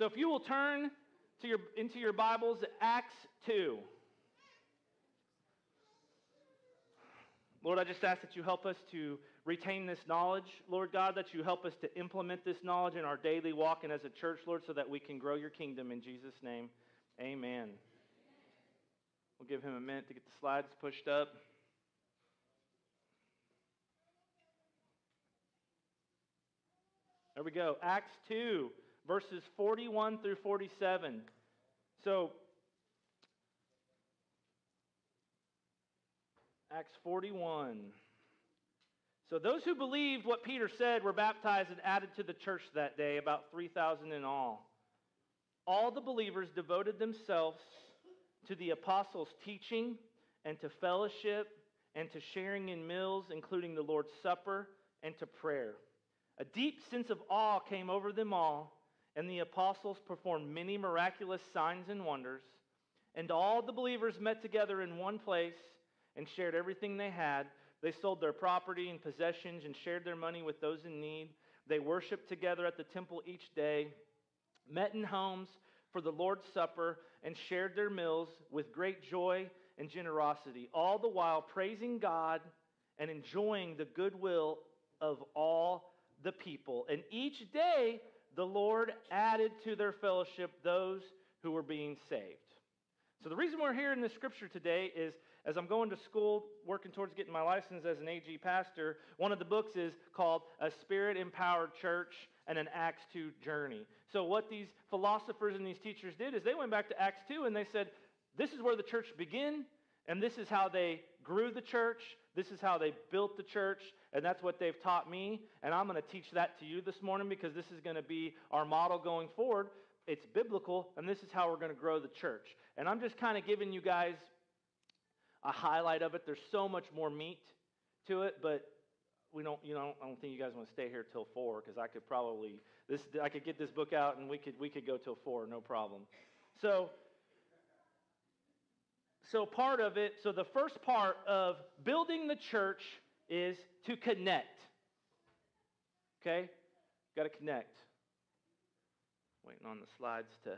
So if you will turn to your, into your Bibles, Acts 2. Lord, I just ask that you help us to retain this knowledge, Lord God, that you help us to implement this knowledge in our daily walk and as a church, Lord, so that we can grow your kingdom in Jesus' name. Amen. We'll give him a minute to get the slides pushed up. There we go. Acts 2, verses 41 through 47. So, Acts 41. So, those who believed what Peter said were baptized and added to the church that day, about 3,000 in all. All the believers devoted themselves to the apostles' teaching and to fellowship and to sharing in meals, including the Lord's Supper, and to prayer. A deep sense of awe came over them all, and the apostles performed many miraculous signs and wonders. And all the believers met together in one place and shared everything they had. They sold their property and possessions and shared their money with those in need. They worshiped together at the temple each day, met in homes for the Lord's Supper, and shared their meals with great joy and generosity, all the while praising God and enjoying the goodwill of all the people. And each day the Lord added to their fellowship those who were being saved. So, the reason we're here in this scripture today is as I'm going to school, working towards getting my license as an AG pastor, one of the books is called A Spirit Empowered Church and an Acts 2 Journey. So, what these philosophers and these teachers did is they went back to Acts 2 and they said, This is where the church began, and this is how they grew the church, this is how they built the church, and that's what they've taught me. And I'm going to teach that to you this morning because this is going to be our model going forward. It's biblical, and this is how we're going to grow the church. And I'm just kind of giving you guys a highlight of it. There's so much more meat to it, but we don't, you know, I don't think you guys want to stay here till four because I could probably this I could get this book out and we could we could go till four, no problem. So so part of it, so the first part of building the church is to connect. Okay? Got to connect. Waiting on the slides to,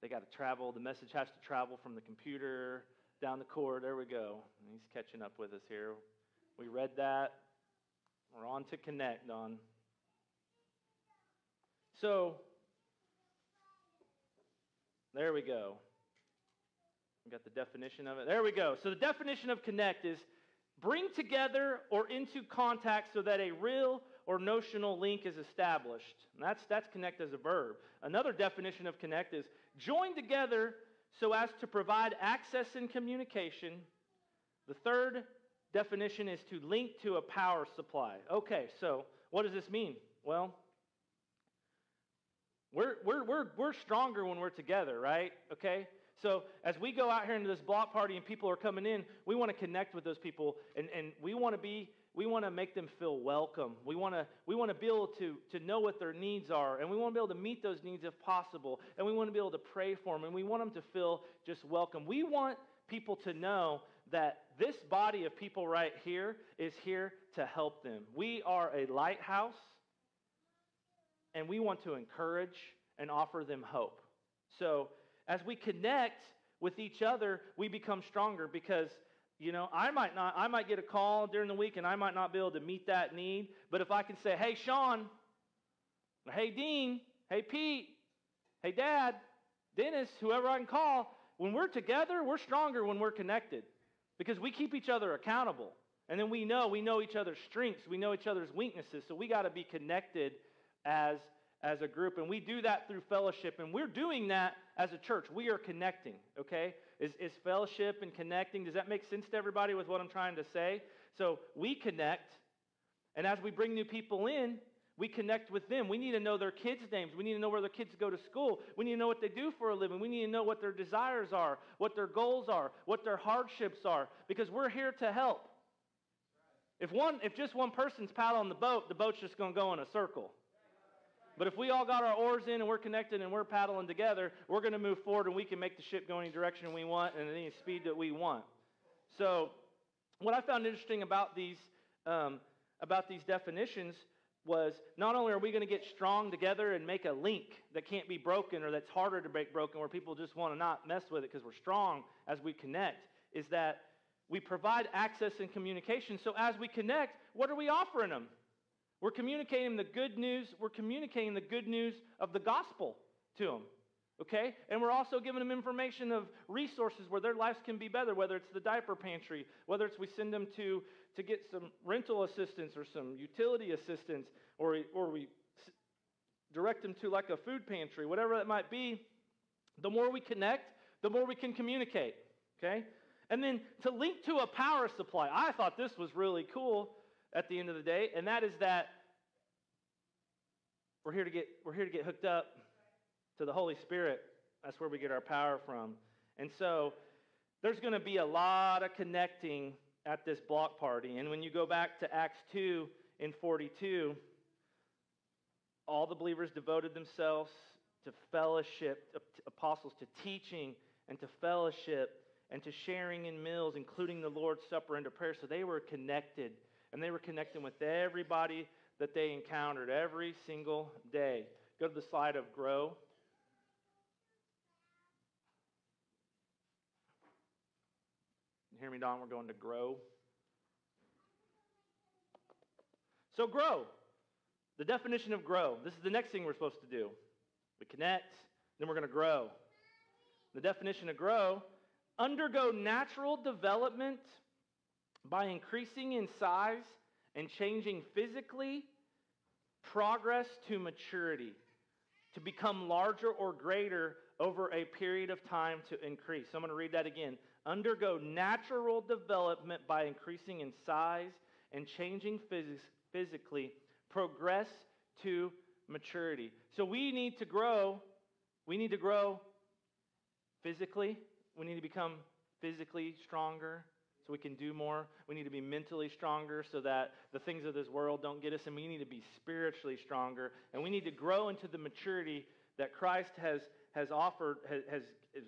they got to travel. The message has to travel from the computer down the cord. There we go. He's catching up with us here. We read that. We're on to connect, Don. So, there we go. We got the definition of it. There we go. So the definition of connect is bring together or into contact so that a real or notional link is established. And that's, that's connect as a verb. Another definition of connect is join together so as to provide access and communication. The third definition is to link to a power supply. Okay, so what does this mean? Well, we're, we're, we're, we're stronger when we're together, right? Okay? So as we go out here into this block party and people are coming in, we want to connect with those people and, and we want to be we want to make them feel welcome. We want to we want to be able to, to know what their needs are and we want to be able to meet those needs if possible. And we want to be able to pray for them and we want them to feel just welcome. We want people to know that this body of people right here is here to help them. We are a lighthouse and we want to encourage and offer them hope. So as we connect with each other, we become stronger because you know, I might not I might get a call during the week and I might not be able to meet that need, but if I can say, "Hey Sean, hey Dean, hey Pete, hey Dad, Dennis, whoever I can call, when we're together, we're stronger when we're connected because we keep each other accountable. And then we know, we know each other's strengths, we know each other's weaknesses, so we got to be connected as as a group. And we do that through fellowship. And we're doing that as a church. We are connecting, okay? Is, is fellowship and connecting, does that make sense to everybody with what I'm trying to say? So we connect. And as we bring new people in, we connect with them. We need to know their kids' names. We need to know where their kids go to school. We need to know what they do for a living. We need to know what their desires are, what their goals are, what their hardships are, because we're here to help. If, one, if just one person's paddling the boat, the boat's just going to go in a circle. But if we all got our oars in and we're connected and we're paddling together, we're going to move forward and we can make the ship go any direction we want and at any speed that we want. So, what I found interesting about these, um, about these definitions was not only are we going to get strong together and make a link that can't be broken or that's harder to break broken where people just want to not mess with it because we're strong as we connect, is that we provide access and communication. So as we connect, what are we offering them? We're communicating the good news. We're communicating the good news of the gospel to them. Okay? And we're also giving them information of resources where their lives can be better, whether it's the diaper pantry, whether it's we send them to, to get some rental assistance or some utility assistance, or, or we direct them to like a food pantry, whatever that might be. The more we connect, the more we can communicate. Okay? And then to link to a power supply, I thought this was really cool at the end of the day, and that is that we're here to get, we're here to get hooked up to the Holy Spirit. That's where we get our power from. And so there's going to be a lot of connecting at this block party. And when you go back to Acts 2 in 42, all the believers devoted themselves to fellowship, apostles to teaching and to fellowship and to sharing in meals, including the Lord's Supper and to prayer. So they were connected, and they were connecting with everybody that they encountered every single day. Go to the slide of grow. Hear me, Don? We're going to grow. So, grow. The definition of grow. This is the next thing we're supposed to do. We connect, then we're going to grow. The definition of grow undergo natural development by increasing in size and changing physically, progress to maturity, to become larger or greater over a period of time to increase. I'm going to read that again. Undergo natural development by increasing in size and changing phys- physically, progress to maturity. So we need to grow. We need to grow physically, we need to become physically stronger so we can do more. We need to be mentally stronger so that the things of this world don't get us. And we need to be spiritually stronger. And we need to grow into the maturity that Christ has, has, offered, has, has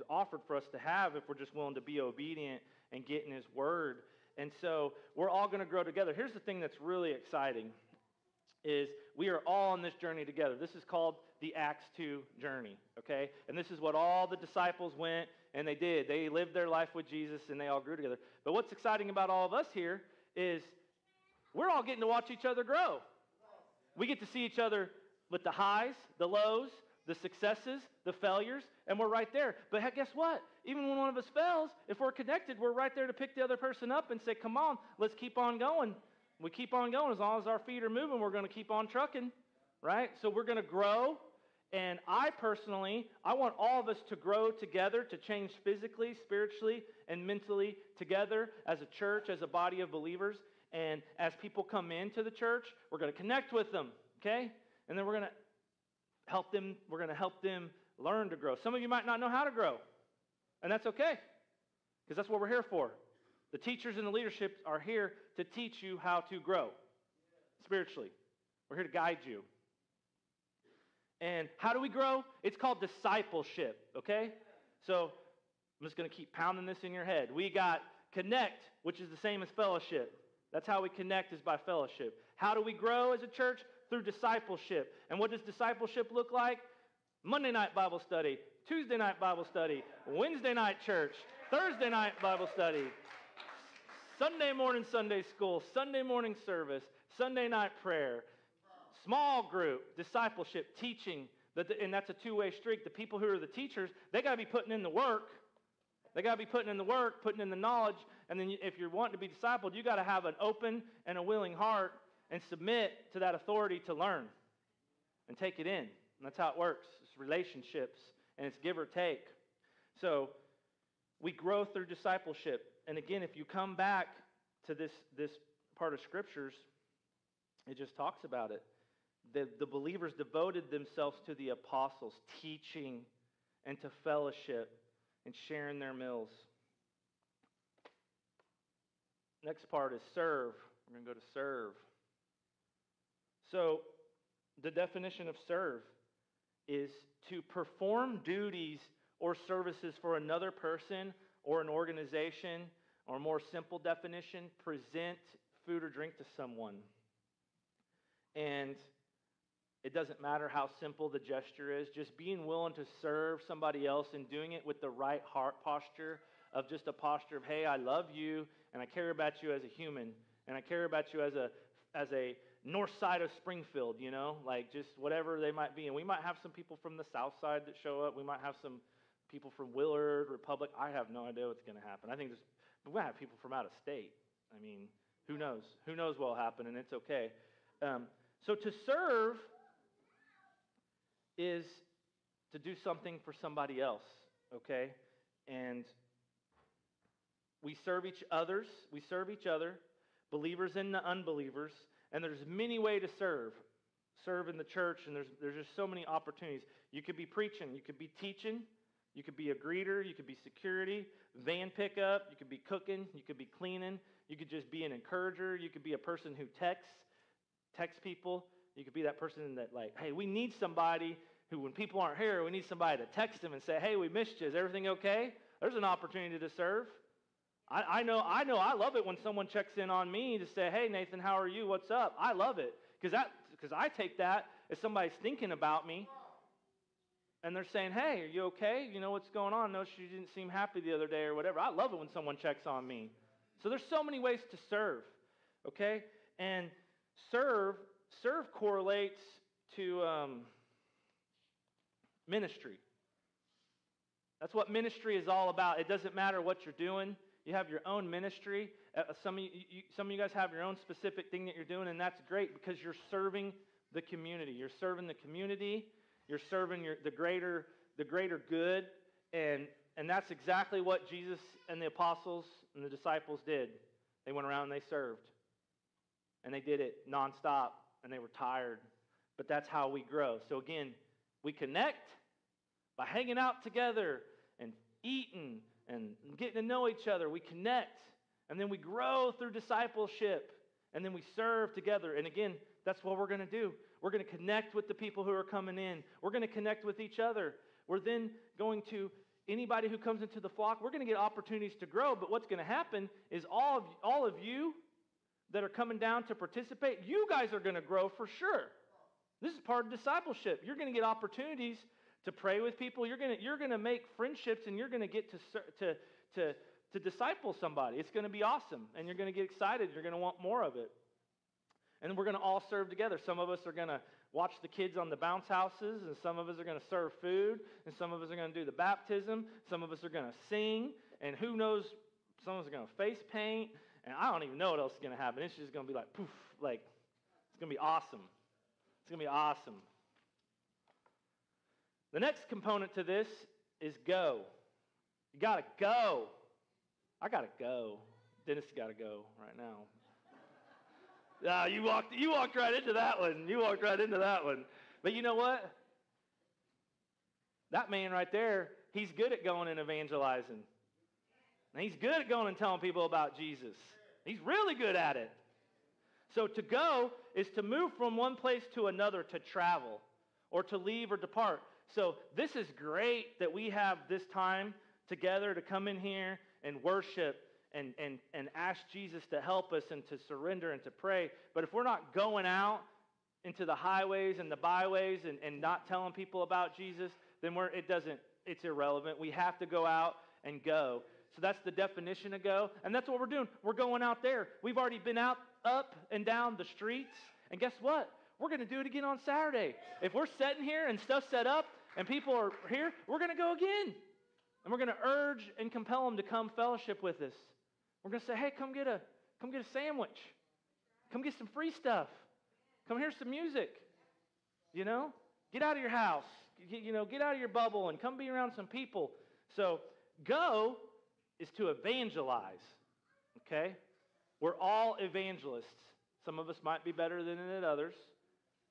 offered for us to have if we're just willing to be obedient and get in His Word. And so we're all going to grow together. Here's the thing that's really exciting is we are all on this journey together. This is called the Acts 2 journey, okay? And this is what all the disciples went and they did. They lived their life with Jesus and they all grew together. But what's exciting about all of us here is we're all getting to watch each other grow. We get to see each other with the highs, the lows, the successes, the failures, and we're right there. But guess what? Even when one of us fails, if we're connected, we're right there to pick the other person up and say, Come on, let's keep on going. We keep on going. As long as our feet are moving, we're going to keep on trucking, right? So we're going to grow and I personally, I want all of us to grow together, to change physically, spiritually, and mentally together as a church, as a body of believers. And as people come into the church, we're going to connect with them, okay? And then we're going to help them, we're going to help them learn to grow. Some of you might not know how to grow, and that's okay, because that's what we're here for. The teachers and the leadership are here to teach you how to grow spiritually. We're here to guide you. And how do we grow? It's called discipleship, okay? So I'm just going to keep pounding this in your head. We got connect, which is the same as fellowship. That's how we connect is by fellowship. How do we grow as a church? Through discipleship. And what does discipleship look like? Monday night Bible study, Tuesday night Bible study, Wednesday night church, Thursday night Bible study, Sunday morning Sunday school, Sunday morning service, Sunday night prayer, small group, discipleship, teaching, and that's a two way street. The people who are the teachers, they got to be putting in the work. They got to be putting in the work, putting in the knowledge. And then if you're wanting to be discipled, you got to have an open and a willing heart and submit to that authority to learn and take it in. And that's how it works. It's relationships and it's give or take. So we grow through discipleship. And again, if you come back to this, this part of scriptures, it just talks about it the, the believers devoted themselves to the apostles, teaching and to fellowship and sharing their meals. Next part is serve. We're going to go to serve. So, the definition of serve is to perform duties or services for another person or an organization, or more simple definition, present food or drink to someone. And it doesn't matter how simple the gesture is, just being willing to serve somebody else and doing it with the right heart posture of just a posture of, hey, I love you and I care about you as a human and I care about you as a as a north side of Springfield, you know, like just whatever they might be. And we might have some people from the south side that show up. We might have some people from Willard, Republic. I have no idea what's going to happen. I think there's, we might have people from out of state. I mean, who knows? Who knows what will happen, and it's okay. Um, so to serve is to do something for somebody else, okay? And we serve each others. We serve each other, believers and the unbelievers. And there's many ways to serve. Serve in the church, and there's, there's just so many opportunities. You could be preaching, you could be teaching, you could be a greeter, you could be security, van pickup, you could be cooking, you could be cleaning, you could just be an encourager, you could be a person who texts, texts people. You could be that person that, like, hey, we need somebody who, when people aren't here, we need somebody to text them and say, hey, we missed you. Is everything okay? There's an opportunity to serve. I, I, know, I know, I love it when someone checks in on me to say, "Hey, Nathan, how are you? What's up?" I love it because that because I take that as somebody's thinking about me, and they're saying, "Hey, are you okay? You know what's going on? No, she didn't seem happy the other day or whatever." I love it when someone checks on me. So there's so many ways to serve, okay? And serve serve correlates to um, ministry. That's what ministry is all about. It doesn't matter what you're doing. You have your own ministry. Uh, some, of you, you, some of you guys have your own specific thing that you're doing, and that's great because you're serving the community. You're serving the community. You're serving your, the greater the greater good, and and that's exactly what Jesus and the apostles and the disciples did. They went around and they served, and they did it nonstop, and they were tired. But that's how we grow. So again, we connect by hanging out together and eating and getting to know each other. We connect, and then we grow through discipleship, and then we serve together. And again, that's what we're going to do. We're going to connect with the people who are coming in. We're going to connect with each other. We're then going to anybody who comes into the flock, we're going to get opportunities to grow. But what's going to happen is all of, all of you that are coming down to participate, you guys are going to grow for sure. This is part of discipleship. You're going to get opportunities to pray with people. You're going to, you're going to make friendships and you're going to get to, to, to, to disciple somebody. It's going to be awesome. And you're going to get excited. You're going to want more of it. And we're going to all serve together. Some of us are going to watch the kids on the bounce houses, and some of us are going to serve food, and some of us are going to do the baptism. Some of us are going to sing, and who knows, some of us are going to face paint, and I don't even know what else is going to happen. It's just going to be like poof, like it's going to be awesome. It's going to be awesome. The next component to this is go. You got to go. I got to go. Dennis got to go right now. Ah, you walked you walked right into that one. You walked right into that one. But you know what? That man right there, he's good at going and evangelizing. He's good at going and telling people about Jesus. He's really good at it. So to go is to move from one place to another, to travel, or to leave or depart. So this is great that we have this time together to come in here and worship and, and, and ask Jesus to help us and to surrender and to pray. But if we're not going out into the highways and the byways and, and not telling people about Jesus, then we're, it doesn't, it's irrelevant. We have to go out and go. So that's the definition of go. And that's what we're doing. We're going out there. We've already been out, up and down the streets. And guess what? We're going to do it again on Saturday. If we're sitting here and stuff set up, and people are here, we're going to go again. And we're going to urge and compel them to come fellowship with us. We're going to say, hey, come get a, come get a sandwich. Come get some free stuff. Come hear some music. You know? Get out of your house. You know, get out of your bubble and come be around some people. So go is to evangelize. Okay? We're all evangelists. Some of us might be better than others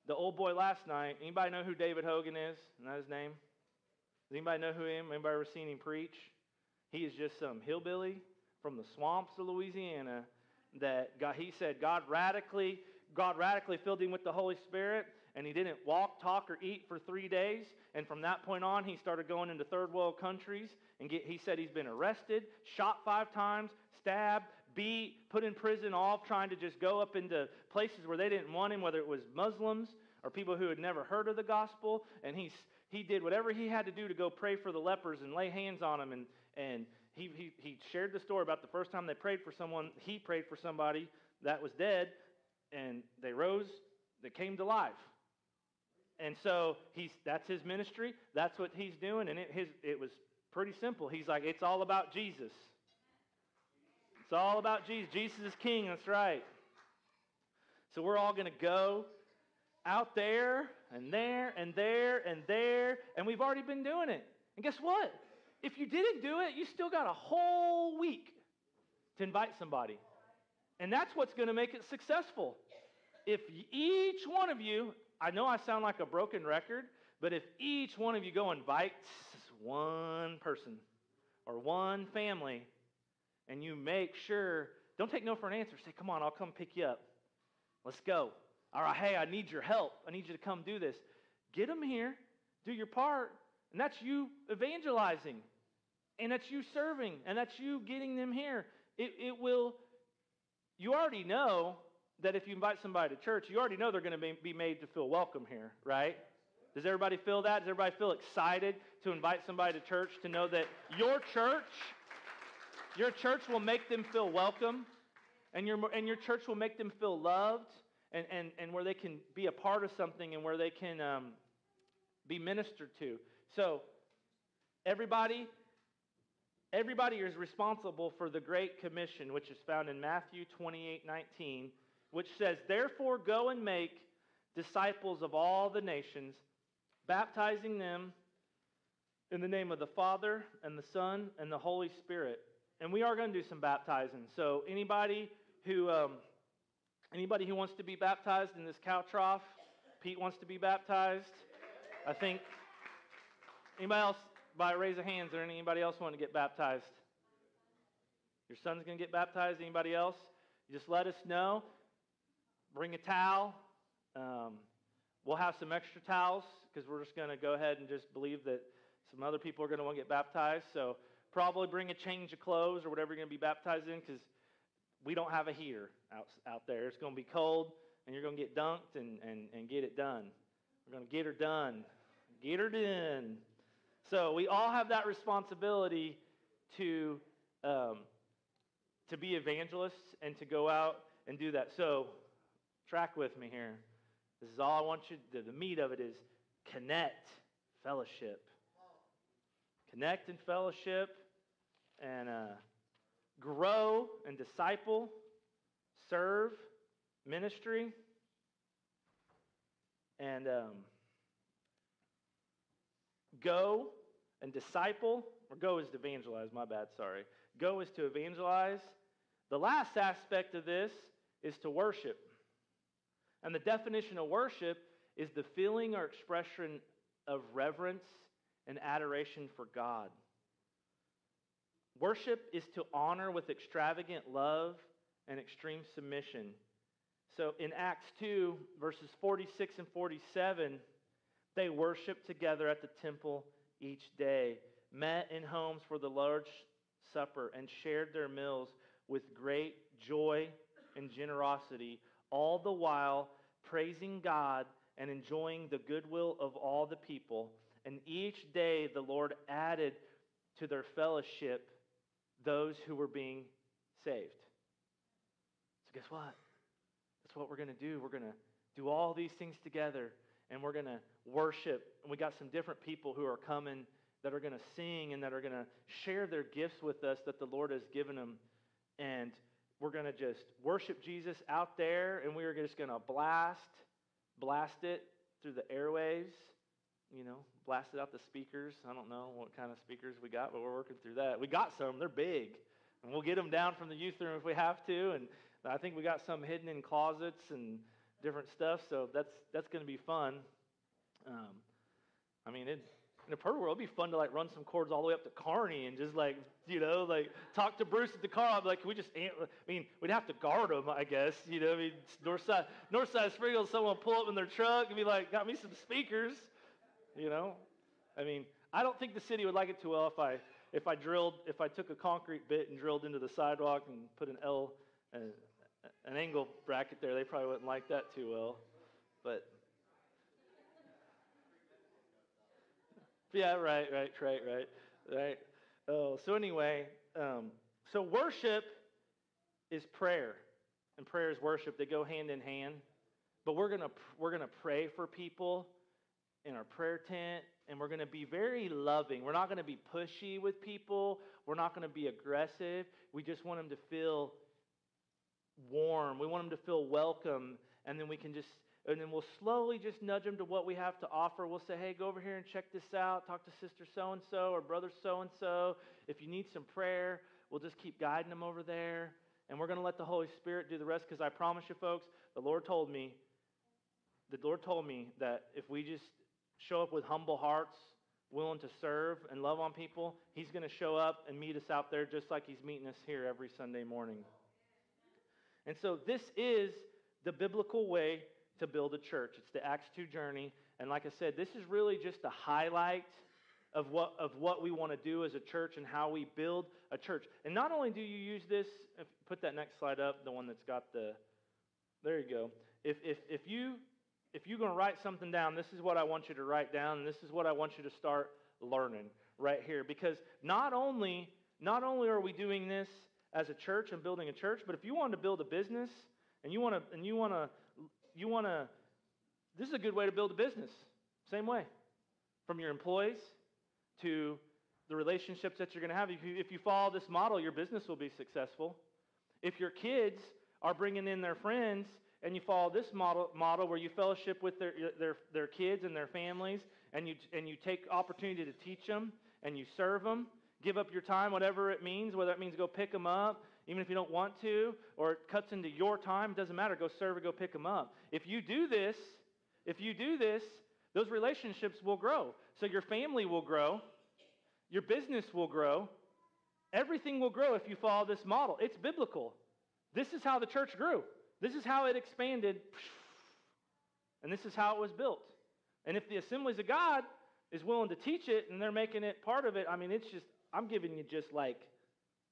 the old boy last night. Anybody know who David Hogan is? Isn't that his name? Does anybody know who him? Anybody ever seen him preach? He is just some hillbilly from the swamps of Louisiana that God, he said God radically, God radically filled him with the Holy Spirit, and he didn't walk, talk, or eat for three days. And from that point on, he started going into third world countries. And get, he said he's been arrested, shot five times, stabbed, beat, put in prison, all trying to just go up into places where they didn't want him, whether it was Muslims or people who had never heard of the gospel. And he's, he did whatever he had to do to go pray for the lepers and lay hands on them. And, and he, he, he shared the story about the first time they prayed for someone, he prayed for somebody that was dead, and they rose, they came to life. And so he's, that's his ministry. That's what he's doing. And it, his, it was pretty simple. He's like, it's all about Jesus. It's all about Jesus. Jesus is king. That's right. So we're all going to go out there and there and there and there. And we've already been doing it. And guess what? If you didn't do it, you still got a whole week to invite somebody. And that's what's going to make it successful. If each one of you, I know I sound like a broken record, but if each one of you go invite one person or one family and you make sure, don't take no for an answer. Say, come on, I'll come pick you up. Let's go. All right, hey, I need your help. I need you to come do this. Get them here, do your part, and that's you evangelizing, and that's you serving, and that's you getting them here. It, it will, you already know that if you invite somebody to church, you already know they're going to be made to feel welcome here, right? Does everybody feel that? Does everybody feel excited to invite somebody to church to know that your church, your church will make them feel welcome and your, and your church will make them feel loved and, and, and where they can be a part of something and where they can um, be ministered to. So, everybody, everybody is responsible for the Great Commission, which is found in Matthew 28 19, which says, Therefore, go and make disciples of all the nations baptizing them in the name of the Father and the Son and the Holy Spirit. And we are going to do some baptizing. So anybody who um, anybody who wants to be baptized in this cow trough, Pete wants to be baptized. I think anybody else by raise of hands or anybody else want to get baptized? Your son's going to get baptized. Anybody else? You just let us know. Bring a towel. Um, we'll have some extra towels because we're just going to go ahead and just believe that some other people are going to want to get baptized. So probably bring a change of clothes or whatever you're going to be baptized in because we don't have a heater out, out there. It's going to be cold and you're going to get dunked and, and, and get it done. We're going to get her done. Get her done. So we all have that responsibility to, um, to be evangelists and to go out and do that. So track with me here. This is all I want you to, the meat of it is connect, fellowship. Connect and fellowship and uh, grow and disciple, serve, ministry, and um, go and disciple, or go is to evangelize, my bad, sorry. Go is to evangelize. The last aspect of this is to worship. And the definition of worship is the feeling or expression of reverence and adoration for God. Worship is to honor with extravagant love and extreme submission. So in Acts 2, verses 46 and 47, they worshiped together at the temple each day, met in homes for the Lord's Supper, and shared their meals with great joy and generosity, all the while praising God and enjoying the goodwill of all the people. And each day the Lord added to their fellowship those who were being saved. So, guess what? That's what we're going to do. We're going to do all these things together and we're going to worship. And we got some different people who are coming that are going to sing and that are going to share their gifts with us that the Lord has given them. And we're going to just worship Jesus out there and we are just going to blast blast it through the airwaves, you know, blast it out the speakers. I don't know what kind of speakers we got, but we're working through that. We got some, they're big. And we'll get them down from the youth room if we have to. And I think we got some hidden in closets and different stuff, so that's, that's going to be fun. Um, I mean, it, in a perfect world, it'd be fun to like run some cords all the way up to Kearney and just like, you know, like talk to Bruce at the car. I'd be like, we just, I mean, we'd have to guard him, I guess. You know, I mean, north side, north side of Springfield, someone pull up in their truck and be like, got me some speakers, you know? I mean, I don't think the city would like it too well if I if I drilled, if I took a concrete bit and drilled into the sidewalk and put an L, uh, an angle bracket there, they probably wouldn't like that too well. But yeah, right, right, right, right, right. Oh, so anyway, um, so worship is prayer, and prayer is worship. They go hand in hand. But we're gonna we're gonna pray for people in our prayer tent, and we're gonna be very loving. We're not gonna be pushy with people. We're not gonna be aggressive. We just want them to feel warm. We want them to feel welcome, and then we can just and then we'll slowly just nudge them to what we have to offer. We'll say, hey, go over here and check this out. Talk to sister so and so or brother so and so. If you need some prayer, we'll just keep guiding them over there. And we're going to let the Holy Spirit do the rest because I promise you, folks, the Lord told me, the Lord told me that if we just show up with humble hearts, willing to serve and love on people, He's going to show up and meet us out there just like He's meeting us here every Sunday morning. And so this is the biblical way to build a church. It's the Acts 2 journey. And like I said, this is really just a highlight of what, of what we want to do as a church and how we build a church. And not only do you use this, if, put that next slide up, the one that's got the, there you go. If, if, if, you, if you're going to write something down, this is what I want you to write down, and this is what I want you to start learning right here. Because not only, not only are we doing this as a church and building a church, but if you want to build a business and you want to, and you want to you want to, this is a good way to build a business. Same way. From your employees to the relationships that you're going to have. If you, if you follow this model, your business will be successful. If your kids are bringing in their friends and you follow this model, model where you fellowship with their, their, their kids and their families and you, and you take opportunity to teach them and you serve them, give up your time, whatever it means, whether it means go pick them up, even if you don't want to, or it cuts into your time, it doesn't matter. Go serve or go pick them up. If you do this, if you do this, those relationships will grow. So your family will grow, your business will grow, everything will grow if you follow this model. It's biblical. This is how the church grew. This is how it expanded. And this is how it was built. And if the assemblies of God is willing to teach it and they're making it part of it, I mean, it's just, I'm giving you just like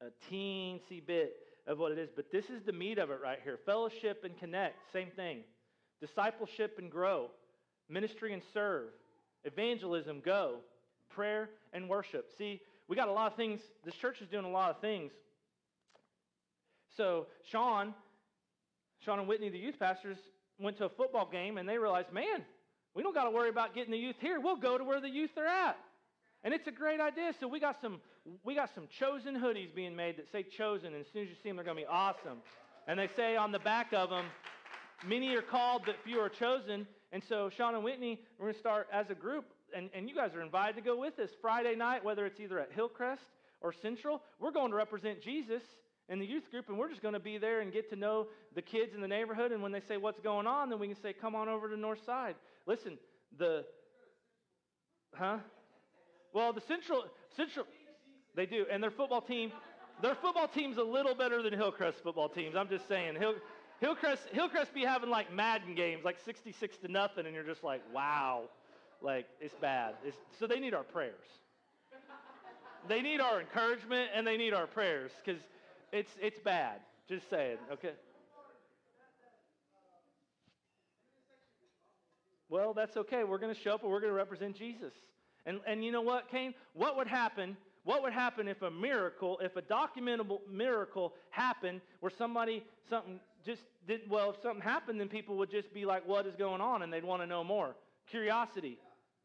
a teensy bit of what it is, but this is the meat of it right here. Fellowship and connect, same thing. Discipleship and grow. Ministry and serve. Evangelism, go. Prayer and worship. See, we got a lot of things. This church is doing a lot of things. So, Sean, Sean and Whitney, the youth pastors, went to a football game and they realized, man, we don't got to worry about getting the youth here. We'll go to where the youth are at. And it's a great idea. So we got some we got some chosen hoodies being made that say chosen, and as soon as you see them, they're going to be awesome. And they say on the back of them, many are called, but few are chosen. And so Sean and Whitney, we're going to start as a group, and, and you guys are invited to go with us Friday night, whether it's either at Hillcrest or Central. We're going to represent Jesus in the youth group, and we're just going to be there and get to know the kids in the neighborhood. And when they say what's going on, then we can say, come on over to North Side. Listen, the, huh? Well, the Central, Central, they do. And their football team, their football team's a little better than Hillcrest football teams. I'm just saying. Hill, Hillcrest, Hillcrest be having like Madden games, like 66 to nothing, and you're just like, wow. Like, it's bad. It's, so they need our prayers. They need our encouragement and they need our prayers because it's, it's bad. Just saying, okay? Well, that's okay. We're going to show up and we're going to represent Jesus. And, and you know what, Cain? What would happen? What would happen if a miracle, if a documentable miracle happened where somebody, something just did, well, if something happened, then people would just be like, what is going on? And they'd want to know more. Curiosity.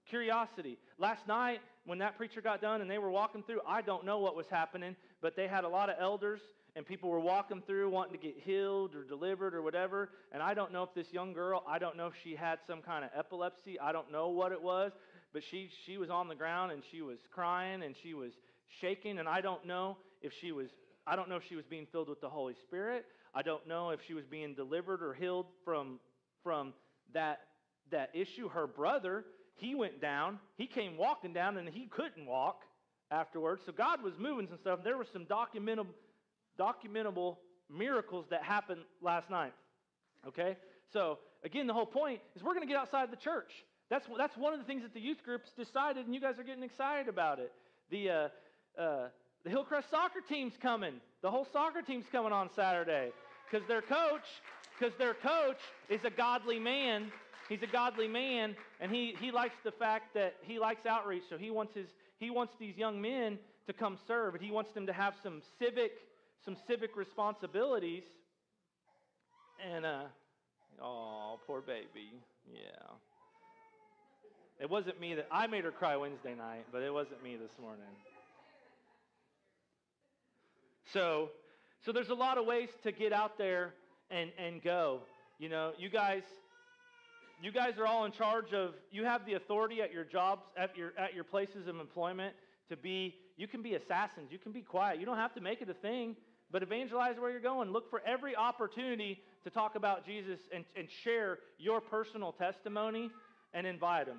Curiosity. Last night, when that preacher got done and they were walking through, I don't know what was happening, but they had a lot of elders and people were walking through wanting to get healed or delivered or whatever. And I don't know if this young girl, I don't know if she had some kind of epilepsy. I don't know what it was, but she, she was on the ground and she was crying and she was shaking. And I don't know if she was, I don't know if she was being filled with the Holy Spirit. I don't know if she was being delivered or healed from, from that, that issue. Her brother, he went down. He came walking down and he couldn't walk afterwards. So God was moving some stuff. There were some documentable, documentable miracles that happened last night. Okay? So, again, the whole point is we're going to get outside the church. That's, that's one of the things that the youth groups decided, and you guys are getting excited about it. The, uh, uh, the Hillcrest soccer team's coming. The whole soccer team's coming on Saturday because their coach, because their coach is a godly man. He's a godly man, and he, he likes the fact that he likes outreach. So he wants his he wants these young men to come serve, and he wants them to have some civic some civic responsibilities. And uh, oh, poor baby, yeah. It wasn't me that I made her cry Wednesday night, but it wasn't me this morning. So, so there's a lot of ways to get out there and, and go. You know, you guys, you guys are all in charge of, you have the authority at your jobs, at your, at your places of employment to be, you can be assassins, you can be quiet. You don't have to make it a thing, but evangelize where you're going. Look for every opportunity to talk about Jesus and, and share your personal testimony and invite them.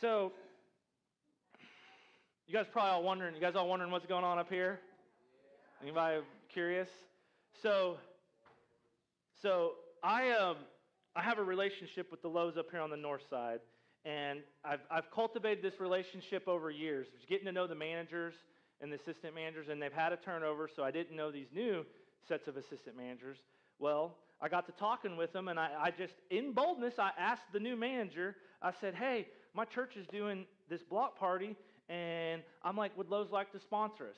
So, you guys probably all wondering, you guys all wondering what's going on up here? Anybody curious? So, so I um, I have a relationship with the Lowe's up here on the north side, and I've I've cultivated this relationship over years, getting to know the managers and the assistant managers, and they've had a turnover, so I didn't know these new sets of assistant managers. Well, I got to talking with them, and I, I just, in boldness, I asked the new manager. I said, "Hey, my church is doing this block party, and I'm like, would Lowe's like to sponsor us?"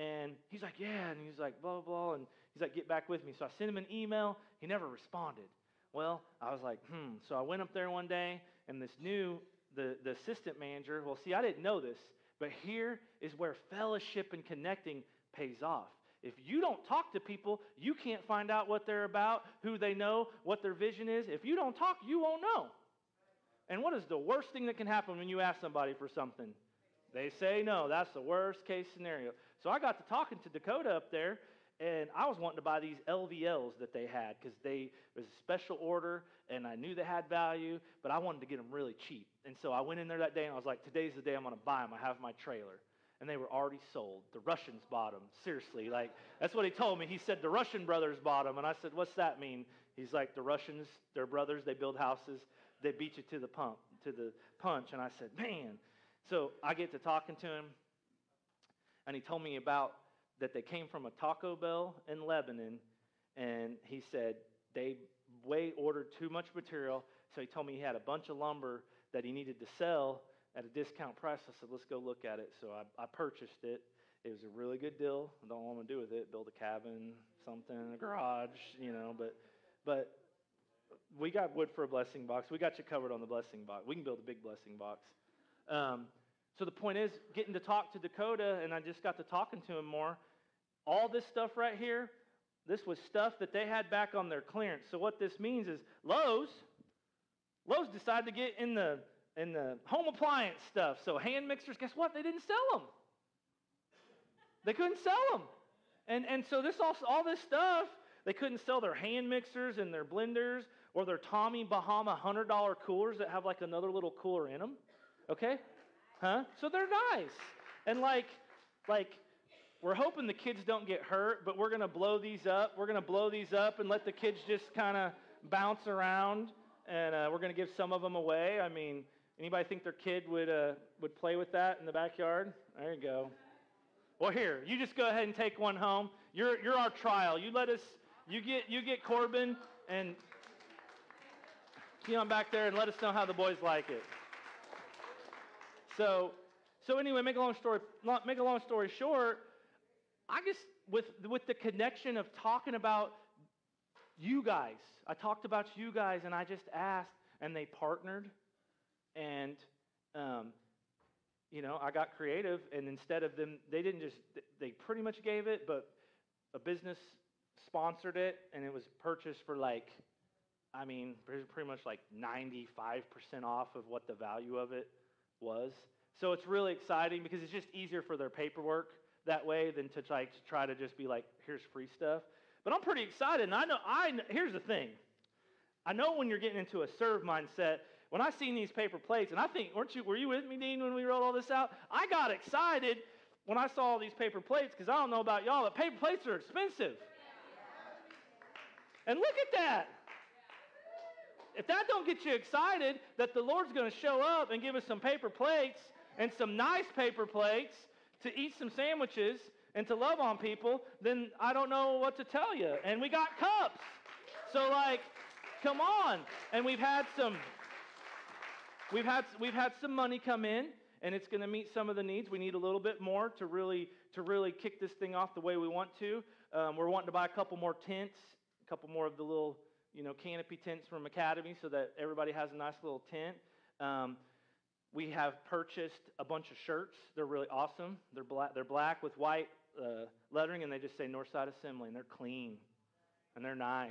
And he's like, yeah. And he's like, blah, blah, blah. And he's like, get back with me. So I sent him an email. He never responded. Well, I was like, hmm. So I went up there one day, and this new, the, the assistant manager, well, see, I didn't know this, but here is where fellowship and connecting pays off. If you don't talk to people, you can't find out what they're about, who they know, what their vision is. If you don't talk, you won't know. And what is the worst thing that can happen when you ask somebody for something? They say no. That's the worst case scenario. So I got to talking to Dakota up there, and I was wanting to buy these LVLs that they had because they was a special order, and I knew they had value, but I wanted to get them really cheap. And so I went in there that day, and I was like, "Today's the day I'm going to buy them. I have my trailer." And they were already sold. The Russians bought them. Seriously, like that's what he told me. He said the Russian brothers bought them, and I said, "What's that mean?" He's like, "The Russians, they're brothers. They build houses. They beat you to the pump, to the punch." And I said, "Man." So I get to talking to him, and he told me about that they came from a Taco Bell in Lebanon, and he said they way ordered too much material, so he told me he had a bunch of lumber that he needed to sell at a discount price. I said, let's go look at it. So I, I purchased it. It was a really good deal. I don't want to do with it. Build a cabin, something, a garage, you know. But, but we got wood for a blessing box. We got you covered on the blessing box. We can build a big blessing box. Um, so the point is, getting to talk to Dakota, and I just got to talking to him more. All this stuff right here, this was stuff that they had back on their clearance. So what this means is Lowe's, Lowe's decided to get in the in the home appliance stuff. So hand mixers, guess what? They didn't sell them. They couldn't sell them. And, and so this all, all this stuff, they couldn't sell their hand mixers and their blenders or their Tommy Bahama $100 coolers that have like another little cooler in them. Okay? Huh? So they're nice. And like, like, we're hoping the kids don't get hurt, but we're to blow these up. We're to blow these up and let the kids just kind of bounce around, and uh, we're to give some of them away. I mean, anybody think their kid would uh, would play with that in the backyard? There you go. Well, here, you just go ahead and take one home. You're you're our trial. You let us. You get you get Corbin and Keon back there, and let us know how the boys like it. So, so anyway, make a long story make a long story short. I just with with the connection of talking about you guys. I talked about you guys, and I just asked, and they partnered, and um, you know, I got creative, and instead of them, they didn't just they pretty much gave it, but a business sponsored it, and it was purchased for like, I mean, pretty much like 95% off of what the value of it was. So it's really exciting because it's just easier for their paperwork that way than to try, to try to just be like, here's free stuff. But I'm pretty excited, and I know. I here's the thing. I know when you're getting into a serve mindset. When I seen these paper plates, and I think, weren't you? Were you with me, Dean, when we wrote all this out? I got excited when I saw all these paper plates because I don't know about y'all, but paper plates are expensive. And look at that. If that don't get you excited that the Lord's going to show up and give us some paper plates and some nice paper plates to eat some sandwiches and to love on people, then I don't know what to tell you. And we got cups. So like, come on. And we've had some we've had we've had some money come in and it's going to meet some of the needs. We need a little bit more to really to really kick this thing off the way we want to. Um, we're wanting to buy a couple more tents, a couple more of the little you know canopy tents from Academy, so that everybody has a nice little tent. Um, we have purchased a bunch of shirts. They're really awesome. They're black. They're black with white uh, lettering, and they just say Northside Assembly, and they're clean and they're nice.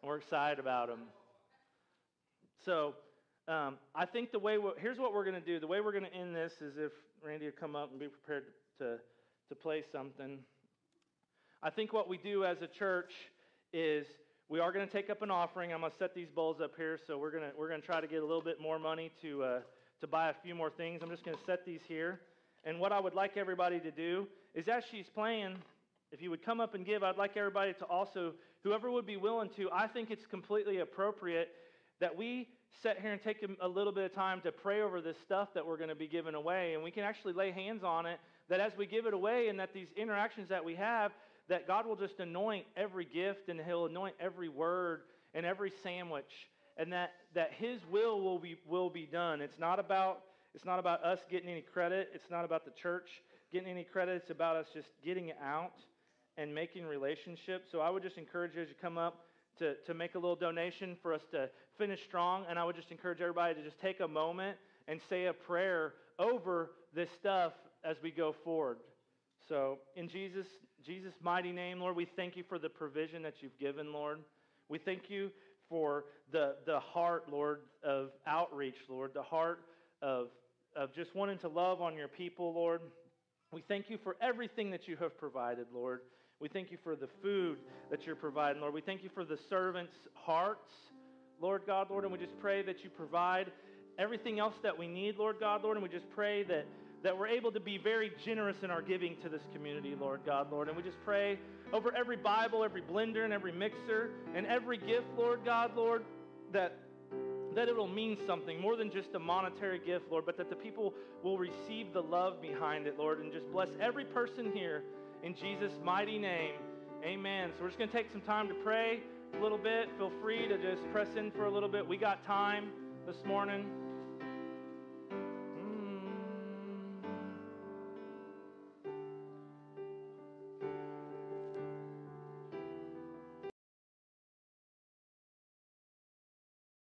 And we're excited about them. So um, I think the way here's what we're going to do. The way we're going to end this is if Randy would come up and be prepared to to play something. I think what we do as a church is we are going to take up an offering. I'm going to set these bowls up here, so we're going to we're going to try to get a little bit more money to uh, to buy a few more things. I'm just going to set these here. And what I would like everybody to do is as she's playing, if you would come up and give, I'd like everybody to also, whoever would be willing to, I think it's completely appropriate that we sit here and take a little bit of time to pray over this stuff that we're going to be giving away. And we can actually lay hands on it that as we give it away and that these interactions that we have, that God will just anoint every gift and He'll anoint every word and every sandwich and that, that his will will be, will be done. It's not, about, it's not about us getting any credit. It's not about the church getting any credit. It's about us just getting out and making relationships. So I would just encourage you as you come up to, to make a little donation for us to finish strong. And I would just encourage everybody to just take a moment and say a prayer over this stuff as we go forward. So in Jesus, Jesus' mighty name, Lord, we thank you for the provision that you've given, Lord. We thank you for the, the heart, Lord, of outreach, Lord, the heart of, of just wanting to love on your people, Lord. We thank you for everything that you have provided, Lord. We thank you for the food that you're providing, Lord. We thank you for the servants' hearts, Lord God, Lord. And we just pray that you provide everything else that we need, Lord God, Lord. And we just pray that, that we're able to be very generous in our giving to this community, Lord God, Lord. And we just pray over every Bible, every blender, and every mixer, and every gift, Lord God, Lord, that that it'll mean something more than just a monetary gift, Lord, but that the people will receive the love behind it, Lord, and just bless every person here in Jesus' mighty name. Amen. So we're just going to take some time to pray a little bit. Feel free to just press in for a little bit. We got time this morning.